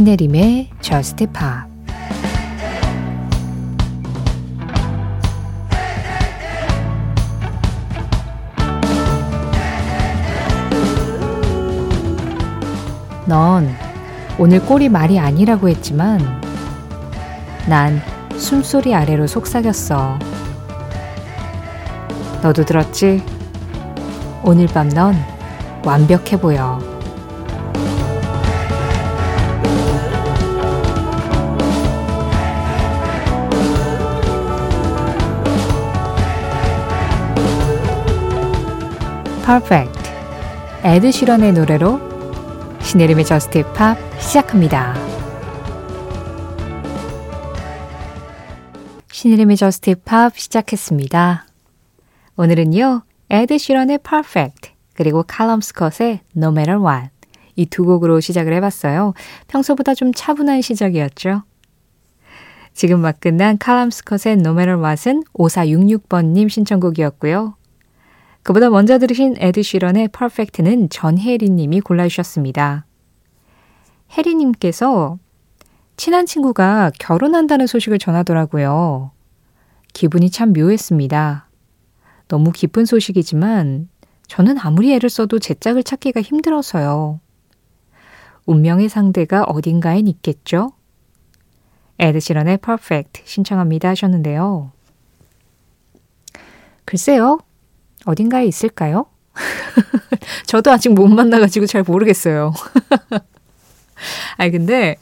신혜림의 Just 넌 오늘 꼴이 말이 아니라고 했지만 난 숨소리 아래로 속삭였어. 너도 들었지? 오늘 밤 넌 완벽해 보여. Perfect. 에드 시런의 노래로 신혜림의 Just Pop 시작합니다. 신혜림의 Just Pop 시작했습니다. 오늘은요, 에드 시런의 Perfect, 그리고 칼럼 스컷의 No Matter What 이 두 곡으로 시작을 해봤어요. 평소보다 좀 차분한 시작이었죠. 지금 막 끝난 칼럼 스컷의 No Matter What은 5466번님 신청곡이었고요. 그보다 먼저 들으신 에드 시런의 Perfect는 전혜리 님이 골라주셨습니다. 혜리 님께서 친한 친구가 결혼한다는 소식을 전하더라고요. 기분이 참 묘했습니다. 너무 기쁜 소식이지만 저는 아무리 애를 써도 제 짝을 찾기가 힘들어서요. 운명의 상대가 어딘가엔 있겠죠? 에드시런의 Perfect 신청합니다 하셨는데요. 글쎄요. 어딘가에 있을까요? 저도 아직 못 만나가지고 잘 모르겠어요. 아니, 근데,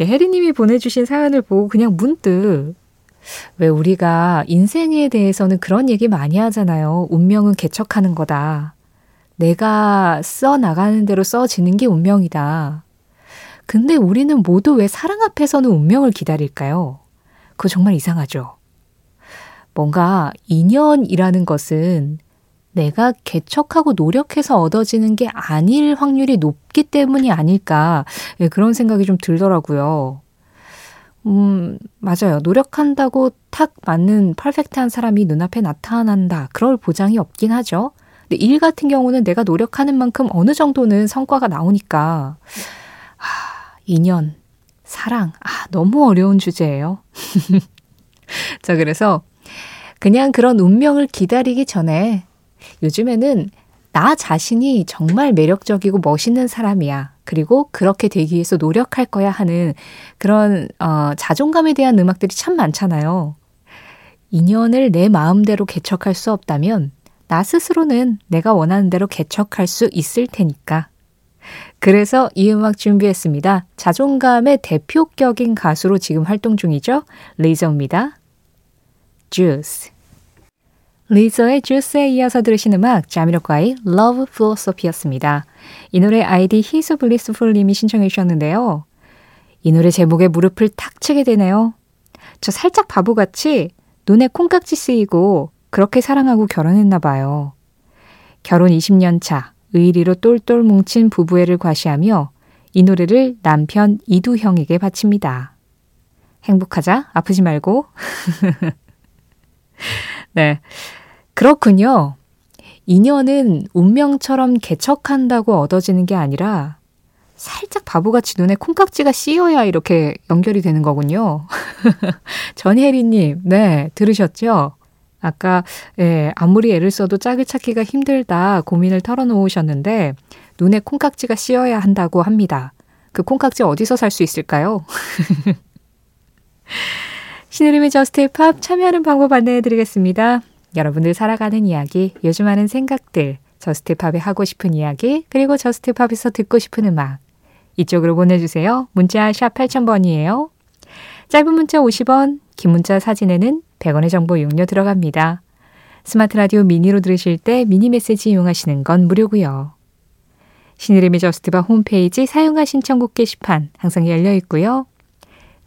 혜리님이 보내주신 사연을 보고 그냥 문득, 왜 우리가 인생에 대해서는 그런 얘기 많이 하잖아요. 운명은 개척하는 거다. 내가 써 나가는 대로 써지는 게 운명이다. 근데 우리는 모두 왜 사랑 앞에서는 운명을 기다릴까요? 그거 정말 이상하죠. 뭔가 인연이라는 것은 내가 개척하고 노력해서 얻어지는 게 아닐 확률이 높기 때문이 아닐까. 예, 그런 생각이 좀 들더라고요. 음, 맞아요. 노력한다고 탁 맞는 퍼펙트한 사람이 눈앞에 나타난다. 그럴 보장이 없긴 하죠. 근데 일 같은 경우는 내가 노력하는 만큼 어느 정도는 성과가 나오니까. 아, 인연, 사랑. 아, 너무 어려운 주제예요. 자, 그래서 그냥 그런 운명을 기다리기 전에 요즘에는 나 자신이 정말 매력적이고 멋있는 사람이야. 그리고 그렇게 되기 위해서 노력할 거야 하는 그런 어, 자존감에 대한 음악들이 참 많잖아요. 인연을 내 마음대로 개척할 수 없다면 나 스스로는 내가 원하는 대로 개척할 수 있을 테니까. 그래서 이 음악 준비했습니다. 자존감의 대표격인 가수로 지금 활동 중이죠. 레이저입니다. Juice. 리조의 Juice에 이어서 들으신 음악 자미로콰이의 Love Foolosophy였습니다. 이 노래 아이디 his blissful 님이 신청해 주셨는데요. 이 노래 제목에 무릎을 탁 치게 되네요. 저 살짝 바보같이 눈에 콩깍지 쓰이고 그렇게 사랑하고 결혼했나 봐요. 결혼 20년 차 의리로 똘똘 뭉친 부부애를 과시하며 이 노래를 남편 이두형에게 바칩니다. 행복하자, 아프지 말고. 네. 그렇군요. 인연은 운명처럼 개척한다고 얻어지는 게 아니라 살짝 바보같이 눈에 콩깍지가 씌어야 이렇게 연결이 되는 거군요. 전혜리님, 네, 들으셨죠? 아까, 예, 아무리 애를 써도 짝을 찾기가 힘들다 고민을 털어놓으셨는데, 눈에 콩깍지가 씌어야 한다고 합니다. 그 콩깍지 어디서 살 수 있을까요? 신혜림의 Just Pop 참여하는 방법 안내해 드리겠습니다. 여러분들 살아가는 이야기, 요즘 하는 생각들, Just Pop에 하고 싶은 이야기, 그리고 Just Pop에서 듣고 싶은 음악. 이쪽으로 보내주세요. 문자 샵 8000번이에요. 짧은 문자 50원, 긴 문자 사진에는 100원의 정보 이용료 들어갑니다. 스마트 라디오 미니로 들으실 때 미니 메시지 이용하시는 건 무료고요. 신혜림의 Just Pop 홈페이지 사연과 신청곡 게시판 항상 열려 있고요.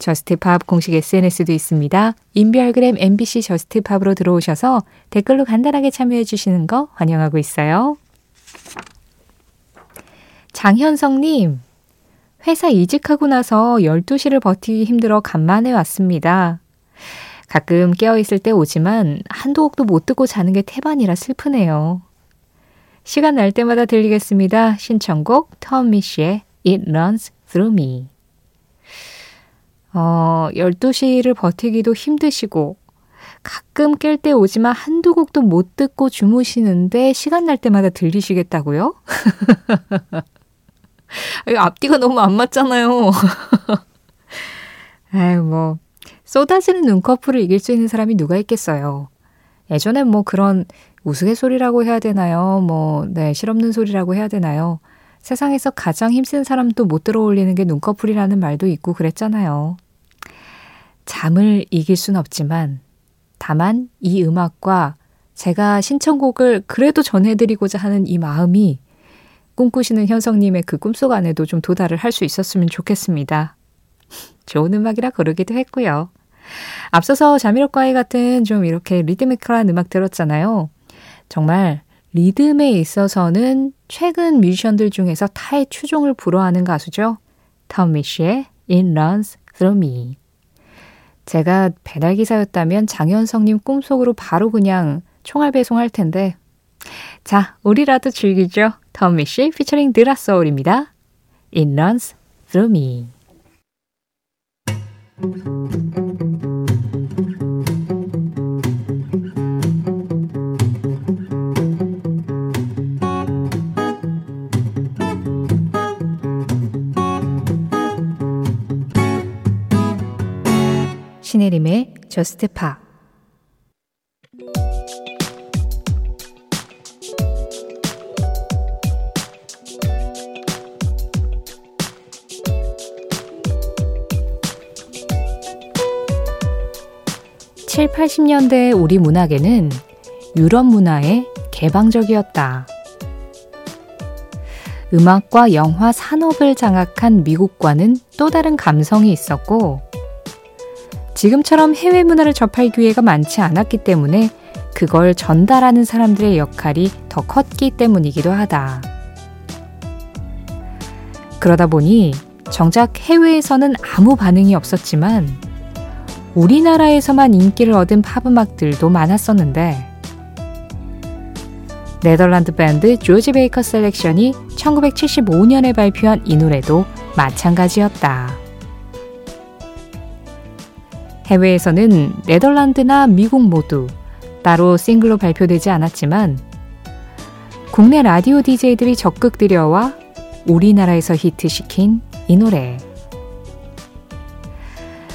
Just Pop 공식 SNS도 있습니다. 인별그램 MBC Just Pop으로 들어오셔서 댓글로 간단하게 참여해 주시는 거 환영하고 있어요. 장현성님, 회사 이직하고 나서 12시를 버티기 힘들어 간만에 왔습니다. 가끔 깨어있을 때 오지만 한두 곡도 못 듣고 자는 게 태반이라 슬프네요. 시간 날 때마다 들리겠습니다. 신청곡 터미쉬의 It Runs Through Me. 어, 12시를 버티기도 힘드시고, 가끔 깰 때 오지만 한두 곡도 못 듣고 주무시는데 시간 날 때마다 들리시겠다고요? 앞뒤가 너무 안 맞잖아요. 아유, 뭐, 쏟아지는 눈꺼풀을 이길 수 있는 사람이 누가 있겠어요. 예전엔 뭐 그런 우스갯소리라고 해야 되나요? 뭐, 네, 실없는 소리라고 해야 되나요? 세상에서 가장 힘센 사람도 못 들어올리는 게 눈꺼풀이라는 말도 있고 그랬잖아요. 잠을 이길 순 없지만, 다만 이 음악과 제가 신청곡을 그래도 전해드리고자 하는 이 마음이 꿈꾸시는 현성님의 그 꿈속 안에도 좀 도달을 할 수 있었으면 좋겠습니다. 좋은 음악이라 고르기도 했고요. 앞서서 자미로과이 같은 좀 이렇게 리드미컬한 음악 들었잖아요. 정말 리듬에 있어서는 최근 뮤지션들 중에서 타의 추종을 불허하는 가수죠. 톰미 씨의 It Runs Through Me. 제가 배달기사였다면 장현성님 꿈속으로 바로 그냥 총알 배송할 텐데. 자, 우리라도 즐기죠. 톰미 씨 피처링 드라소울입니다. It Runs Through Me. 신혜림의 저스트 파 7, 80년대 우리 문학에는 유럽 문화에 개방적이었다. 음악과 영화 산업을 장악한 미국과는 또 다른 감성이 있었고, 지금처럼 해외 문화를 접할 기회가 많지 않았기 때문에 그걸 전달하는 사람들의 역할이 더 컸기 때문이기도 하다. 그러다 보니 정작 해외에서는 아무 반응이 없었지만 우리나라에서만 인기를 얻은 팝음악들도 많았었는데 네덜란드 밴드 조지 베이커 셀렉션이 1975년에 발표한 이 노래도 마찬가지였다. 해외에서는 네덜란드나 미국 모두 따로 싱글로 발표되지 않았지만 국내 라디오 DJ들이 적극 들여와 우리나라에서 히트시킨 이 노래.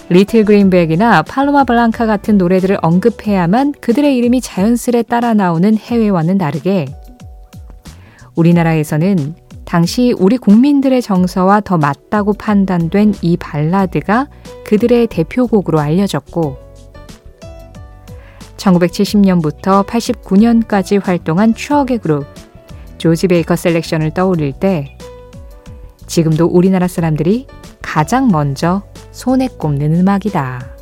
리틀 그린백이나 팔로마 블랑카 같은 노래들을 언급해야만 그들의 이름이 자연스레 따라 나오는 해외와는 다르게 우리나라에서는 당시 우리 국민들의 정서와 더 맞다고 판단된 이 발라드가 그들의 대표곡으로 알려졌고 1970년부터 89년까지 활동한 추억의 그룹 조지 베이커 셀렉션을 떠올릴 때 지금도 우리나라 사람들이 가장 먼저 손에 꼽는 음악이다.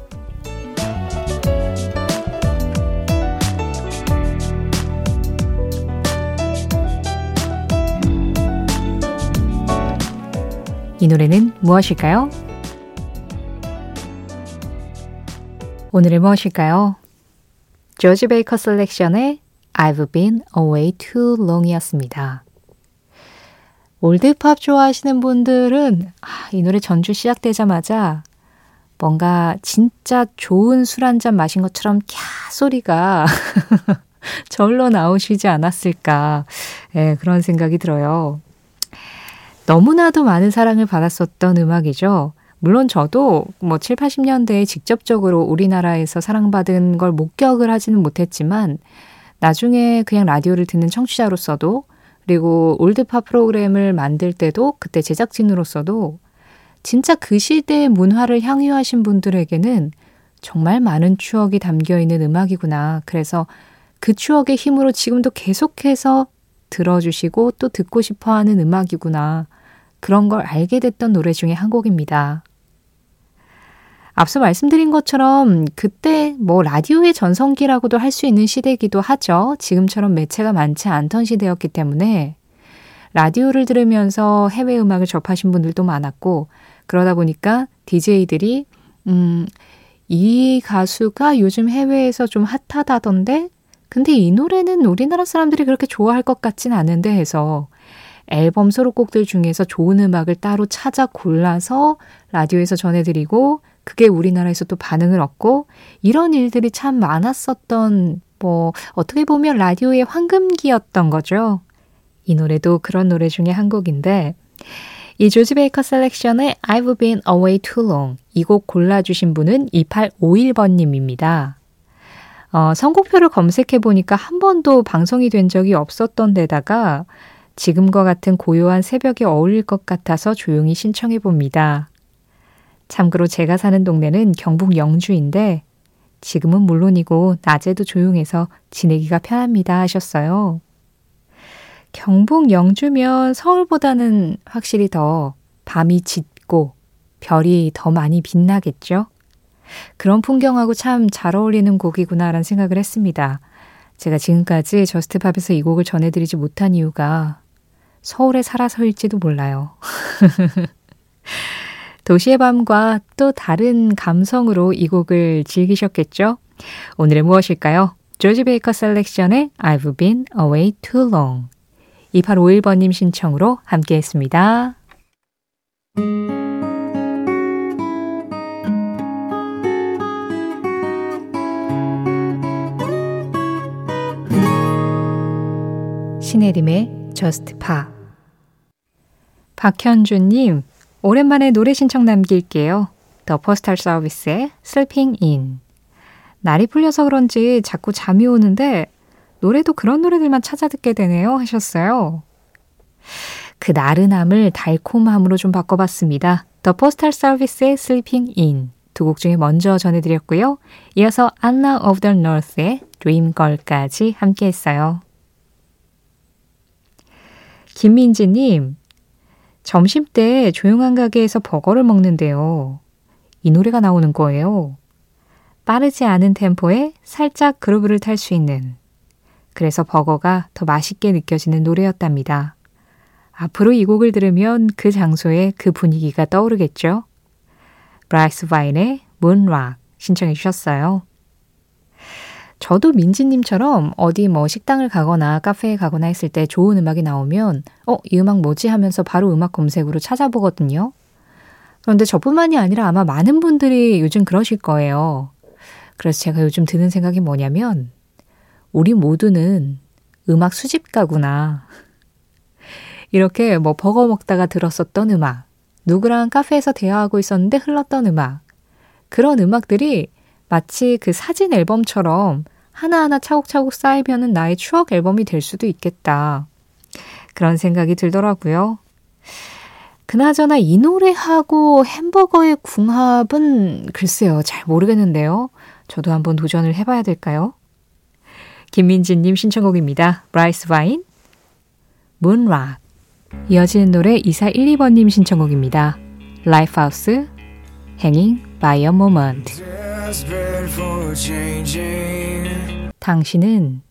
이 노래는 무엇일까요? 오늘은 무엇일까요? 조지 베이커 셀렉션의 I've been away too long 이었습니다. 올드팝 좋아하시는 분들은 아, 이 노래 전주 시작되자마자 뭔가 진짜 좋은 술 한 잔 마신 것처럼 캬 소리가 절로 나오시지 않았을까 네, 그런 생각이 들어요. 너무나도 많은 사랑을 받았었던 음악이죠. 물론 저도 뭐 7, 80년대에 직접적으로 우리나라에서 사랑받은 걸 목격을 하지는 못했지만 나중에 그냥 라디오를 듣는 청취자로서도 그리고 올드팝 프로그램을 만들 때도 그때 제작진으로서도 진짜 그 시대의 문화를 향유하신 분들에게는 정말 많은 추억이 담겨 있는 음악이구나. 그래서 그 추억의 힘으로 지금도 계속해서 들어주시고 또 듣고 싶어 하는 음악이구나. 그런 걸 알게 됐던 노래 중에 한 곡입니다. 앞서 말씀드린 것처럼 그때 뭐 라디오의 전성기라고도 할 수 있는 시대이기도 하죠. 지금처럼 매체가 많지 않던 시대였기 때문에 라디오를 들으면서 해외 음악을 접하신 분들도 많았고 그러다 보니까 DJ들이 음, 이 가수가 요즘 해외에서 좀 핫하다던데 근데 이 노래는 우리나라 사람들이 그렇게 좋아할 것 같진 않은데 해서 앨범 수록곡들 중에서 좋은 음악을 따로 찾아 골라서 라디오에서 전해드리고 그게 우리나라에서 또 반응을 얻고 이런 일들이 참 많았었던 뭐 어떻게 보면 라디오의 황금기였던 거죠. 이 노래도 그런 노래 중에 한 곡인데 이 조지 베이커 셀렉션의 I've been away too long 이 곡 골라주신 분은 2851번님입니다. 어, 선곡표를 검색해 보니까 한 번도 방송이 된 적이 없었던 데다가 지금과 같은 고요한 새벽에 어울릴 것 같아서 조용히 신청해 봅니다. 참고로 제가 사는 동네는 경북 영주인데 지금은 물론이고 낮에도 조용해서 지내기가 편합니다 하셨어요. 경북 영주면 서울보다는 확실히 더 밤이 짙고 별이 더 많이 빛나겠죠? 그런 풍경하고 참 잘 어울리는 곡이구나라는 생각을 했습니다. 제가 지금까지 저스트팝에서 이 곡을 전해드리지 못한 이유가 서울에 살아서일지도 몰라요. 도시의 밤과 또 다른 감성으로 이 곡을 즐기셨겠죠? 오늘은 무엇일까요? 조지 베이커 셀렉션의 I've been away too long. 2851번님 신청으로 함께 했습니다. 신혜림의 Just Pop. 박현주님, 오랜만에 노래 신청 남길게요. 더 포스탈 서비스의 Sleeping In. 날이 풀려서 그런지 자꾸 잠이 오는데 노래도 그런 노래들만 찾아 듣게 되네요 하셨어요. 그 나른함을 달콤함으로 좀 바꿔봤습니다. 더 포스탈 서비스의 Sleeping In 두 곡 중에 먼저 전해드렸고요. 이어서 Anna of the North의 Dream Girl까지 함께 했어요. 김민지님, 점심 때 조용한 가게에서 버거를 먹는데요. 이 노래가 나오는 거예요. 빠르지 않은 템포에 살짝 groove를 탈 수 있는. 그래서 버거가 더 맛있게 느껴지는 노래였답니다. 앞으로 이 곡을 들으면 그 장소에 그 분위기가 떠오르겠죠? 브라이스 바인의 Moonrock 신청해 주셨어요. 저도 민지님처럼 어디 뭐 식당을 가거나 카페에 가거나 했을 때 좋은 음악이 나오면, 어, 이 음악 뭐지 하면서 바로 음악 검색으로 찾아보거든요. 그런데 저뿐만이 아니라 아마 많은 분들이 요즘 그러실 거예요. 그래서 제가 요즘 드는 생각이 뭐냐면, 우리 모두는 음악 수집가구나. 이렇게 뭐 버거 먹다가 들었었던 음악, 누구랑 카페에서 대화하고 있었는데 흘렀던 음악, 그런 음악들이 마치 그 사진 앨범처럼 하나하나 차곡차곡 쌓이면은 나의 추억 앨범이 될 수도 있겠다. 그런 생각이 들더라고요. 그나저나 이 노래하고 햄버거의 궁합은 글쎄요, 잘 모르겠는데요. 저도 한번 도전을 해봐야 될까요? 김민지님 신청곡입니다. 브라이스 바인, Moonrock. 이어지는 노래 2412번님 신청곡입니다. 라이프하우스, Hanging by a Moment. 당신은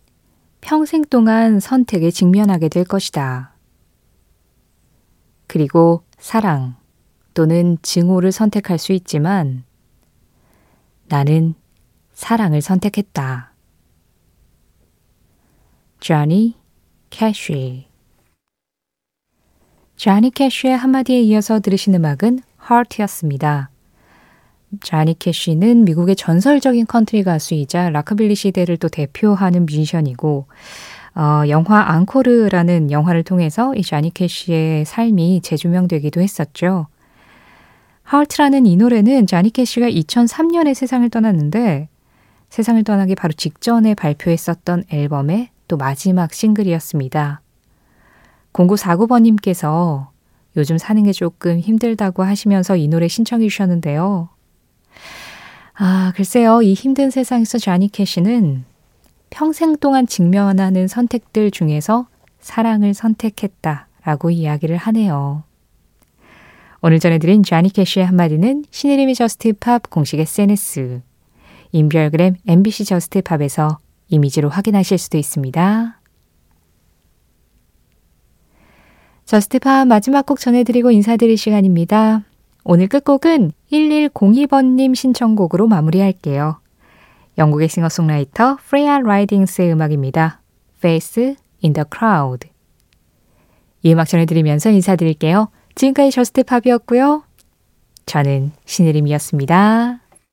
평생 동안 선택에 직면하게 될 것이다. 그리고 사랑 또는 증오를 선택할 수 있지만 나는 사랑을 선택했다. 쟈니 캐쉬 쟈니 캐쉬의 한마디에 이어서 들으신 음악은 Heart였습니다. 자니 캐시는 미국의 전설적인 컨트리 가수이자 라크빌리 시대를 또 대표하는 뮤지션이고 어, 영화 앙코르라는 영화를 통해서 이 자니 캐시의 삶이 재조명되기도 했었죠. Hurt라는 이 노래는 자니 캐시가 2003년에 세상을 떠났는데 세상을 떠나기 바로 직전에 발표했었던 앨범의 또 마지막 싱글이었습니다. 0949번님께서 요즘 사는 게 조금 힘들다고 하시면서 이 노래 신청해 주셨는데요. 아, 글쎄요. 이 힘든 세상에서 자니 캐시는 평생 동안 직면하는 선택들 중에서 사랑을 선택했다 라고 이야기를 하네요. 오늘 전해드린 자니 캐시의 한마디는 신혜림의 JUST POP 공식 SNS, 인별그램 MBC JUST POP에서 이미지로 확인하실 수도 있습니다. JUST POP 마지막 곡 전해드리고 인사드릴 시간입니다. 오늘 끝곡은 1102번님 신청곡으로 마무리할게요. 영국의 싱어송라이터 프레야 라이딩스의 음악입니다. Face in the Crowd. 이 음악 전해드리면서 인사드릴게요. 지금까지 JUST POP이었고요. 저는 신혜림이었습니다.